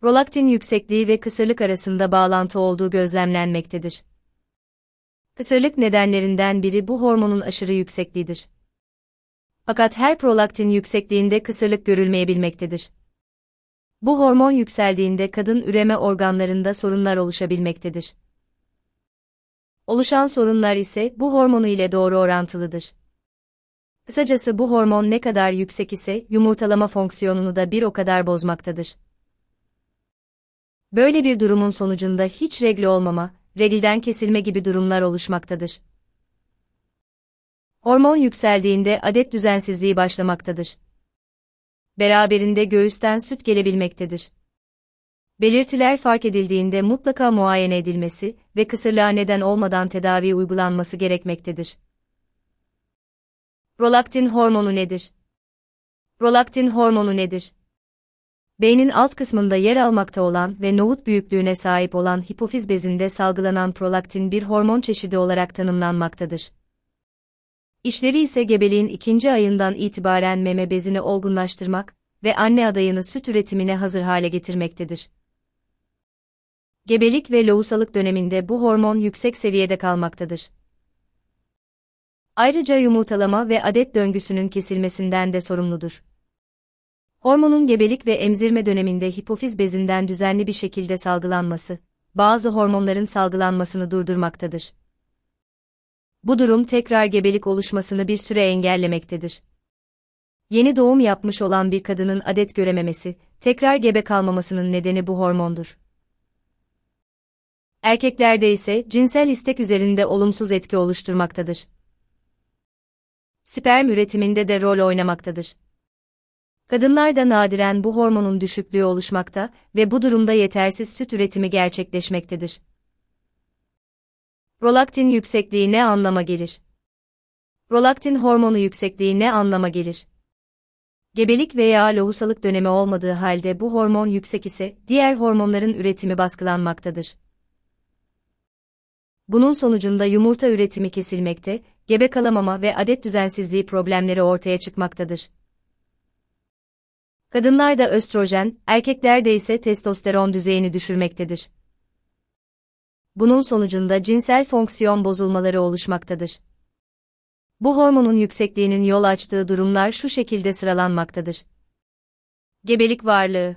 Prolaktin yüksekliği ve kısırlık arasında bağlantı olduğu gözlemlenmektedir. Kısırlık nedenlerinden biri bu hormonun aşırı yüksekliğidir. Fakat her prolaktin yüksekliğinde kısırlık görülmeyebilmektedir. Bu hormon yükseldiğinde kadın üreme organlarında sorunlar oluşabilmektedir. Oluşan sorunlar ise bu hormonu ile doğru orantılıdır. Kısacası bu hormon ne kadar yüksek ise yumurtalama fonksiyonunu da bir o kadar bozmaktadır. Böyle bir durumun sonucunda hiç regl olmama, reglden kesilme gibi durumlar oluşmaktadır. Hormon yükseldiğinde adet düzensizliği başlamaktadır. Beraberinde göğüsten süt gelebilmektedir. Belirtiler fark edildiğinde mutlaka muayene edilmesi ve kısırlığa neden olmadan tedavi uygulanması gerekmektedir. Prolaktin hormonu nedir? Prolaktin hormonu nedir? Beynin alt kısmında yer almakta olan ve nohut büyüklüğüne sahip olan hipofiz bezinde salgılanan prolaktin bir hormon çeşidi olarak tanımlanmaktadır. İşlevi ise gebeliğin ikinci ayından itibaren meme bezini olgunlaştırmak ve anne adayını süt üretimine hazır hale getirmektedir. Gebelik ve lohusalık döneminde bu hormon yüksek seviyede kalmaktadır. Ayrıca yumurtalama ve adet döngüsünün kesilmesinden de sorumludur. Hormonun gebelik ve emzirme döneminde hipofiz bezinden düzenli bir şekilde salgılanması, bazı hormonların salgılanmasını durdurmaktadır. Bu durum tekrar gebelik oluşmasını bir süre engellemektedir. Yeni doğum yapmış olan bir kadının adet görememesi, tekrar gebe kalmamasının nedeni bu hormondur. Erkeklerde ise cinsel istek üzerinde olumsuz etki oluşturmaktadır. Sperm üretiminde de rol oynamaktadır. Kadınlarda nadiren bu hormonun düşüklüğü oluşmakta ve bu durumda yetersiz süt üretimi gerçekleşmektedir. Prolaktin yüksekliği ne anlama gelir? Prolaktin hormonu yüksekliği ne anlama gelir? Gebelik veya lohusalık dönemi olmadığı halde bu hormon yüksek ise diğer hormonların üretimi baskılanmaktadır. Bunun sonucunda yumurta üretimi kesilmekte, gebe kalamama ve adet düzensizliği problemleri ortaya çıkmaktadır. Kadınlarda östrojen, erkeklerde ise testosteron düzeyini düşürmektedir. Bunun sonucunda cinsel fonksiyon bozulmaları oluşmaktadır. Bu hormonun yüksekliğinin yol açtığı durumlar şu şekilde sıralanmaktadır. Gebelik varlığı.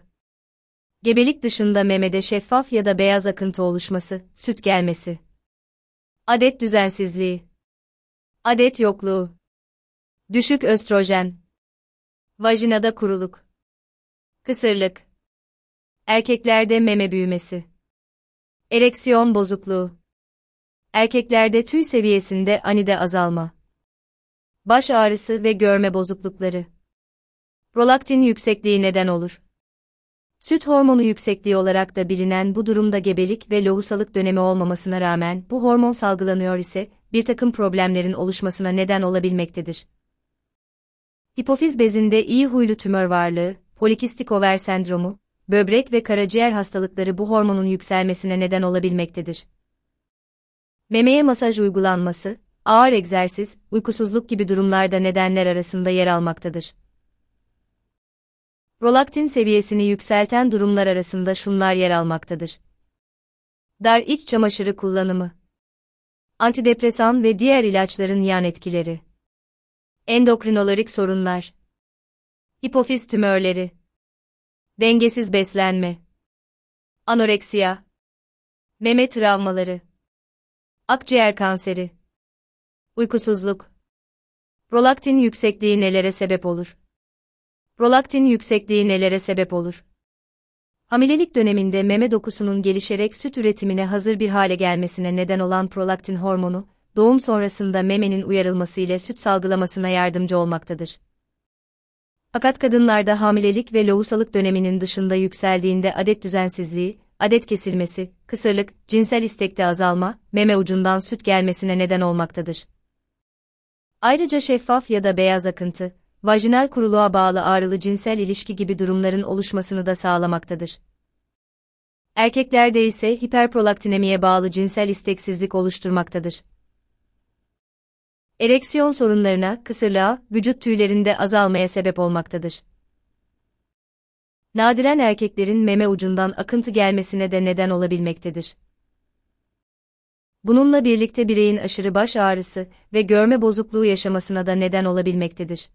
Gebelik dışında memede şeffaf ya da beyaz akıntı oluşması, süt gelmesi. Adet düzensizliği. Adet yokluğu. Düşük östrojen. Vajinada kuruluk. Kısırlık. Erkeklerde meme büyümesi. Ereksiyon bozukluğu. Erkeklerde tüy seviyesinde anide azalma. Baş ağrısı ve görme bozuklukları. Prolaktin yüksekliği neden olur. Süt hormonu yüksekliği olarak da bilinen bu durumda gebelik ve lohusalık dönemi olmamasına rağmen bu hormon salgılanıyor ise bir takım problemlerin oluşmasına neden olabilmektedir. Hipofiz bezinde iyi huylu tümör varlığı, polikistik over sendromu, böbrek ve karaciğer hastalıkları bu hormonun yükselmesine neden olabilmektedir. Memeye masaj uygulanması, ağır egzersiz, uykusuzluk gibi durumlarda nedenler arasında yer almaktadır. Prolaktin seviyesini yükselten durumlar arasında şunlar yer almaktadır. Dar iç çamaşırı kullanımı. Antidepresan ve diğer ilaçların yan etkileri. Endokrinolorik sorunlar. Hipofiz tümörleri. Dengesiz beslenme. Anoreksiya. Meme travmaları. Akciğer kanseri. Uykusuzluk. Prolaktin yüksekliği nelere sebep olur? Prolaktin yüksekliği nelere sebep olur? Hamilelik döneminde meme dokusunun gelişerek süt üretimine hazır bir hale gelmesine neden olan prolaktin hormonu, doğum sonrasında memenin uyarılması ile süt salgılamasına yardımcı olmaktadır. Fakat kadınlarda hamilelik ve lohusalık döneminin dışında yükseldiğinde adet düzensizliği, adet kesilmesi, kısırlık, cinsel istekte azalma, meme ucundan süt gelmesine neden olmaktadır. Ayrıca şeffaf ya da beyaz akıntı, vajinal kuruluğa bağlı ağrılı cinsel ilişki gibi durumların oluşmasını da sağlamaktadır. Erkeklerde ise hiperprolaktinemiye bağlı cinsel isteksizlik oluşturmaktadır. Ereksiyon sorunlarına, kısırlığa, vücut tüylerinde azalmaya sebep olmaktadır. Nadiren erkeklerin meme ucundan akıntı gelmesine de neden olabilmektedir. Bununla birlikte bireyin aşırı baş ağrısı ve görme bozukluğu yaşamasına da neden olabilmektedir.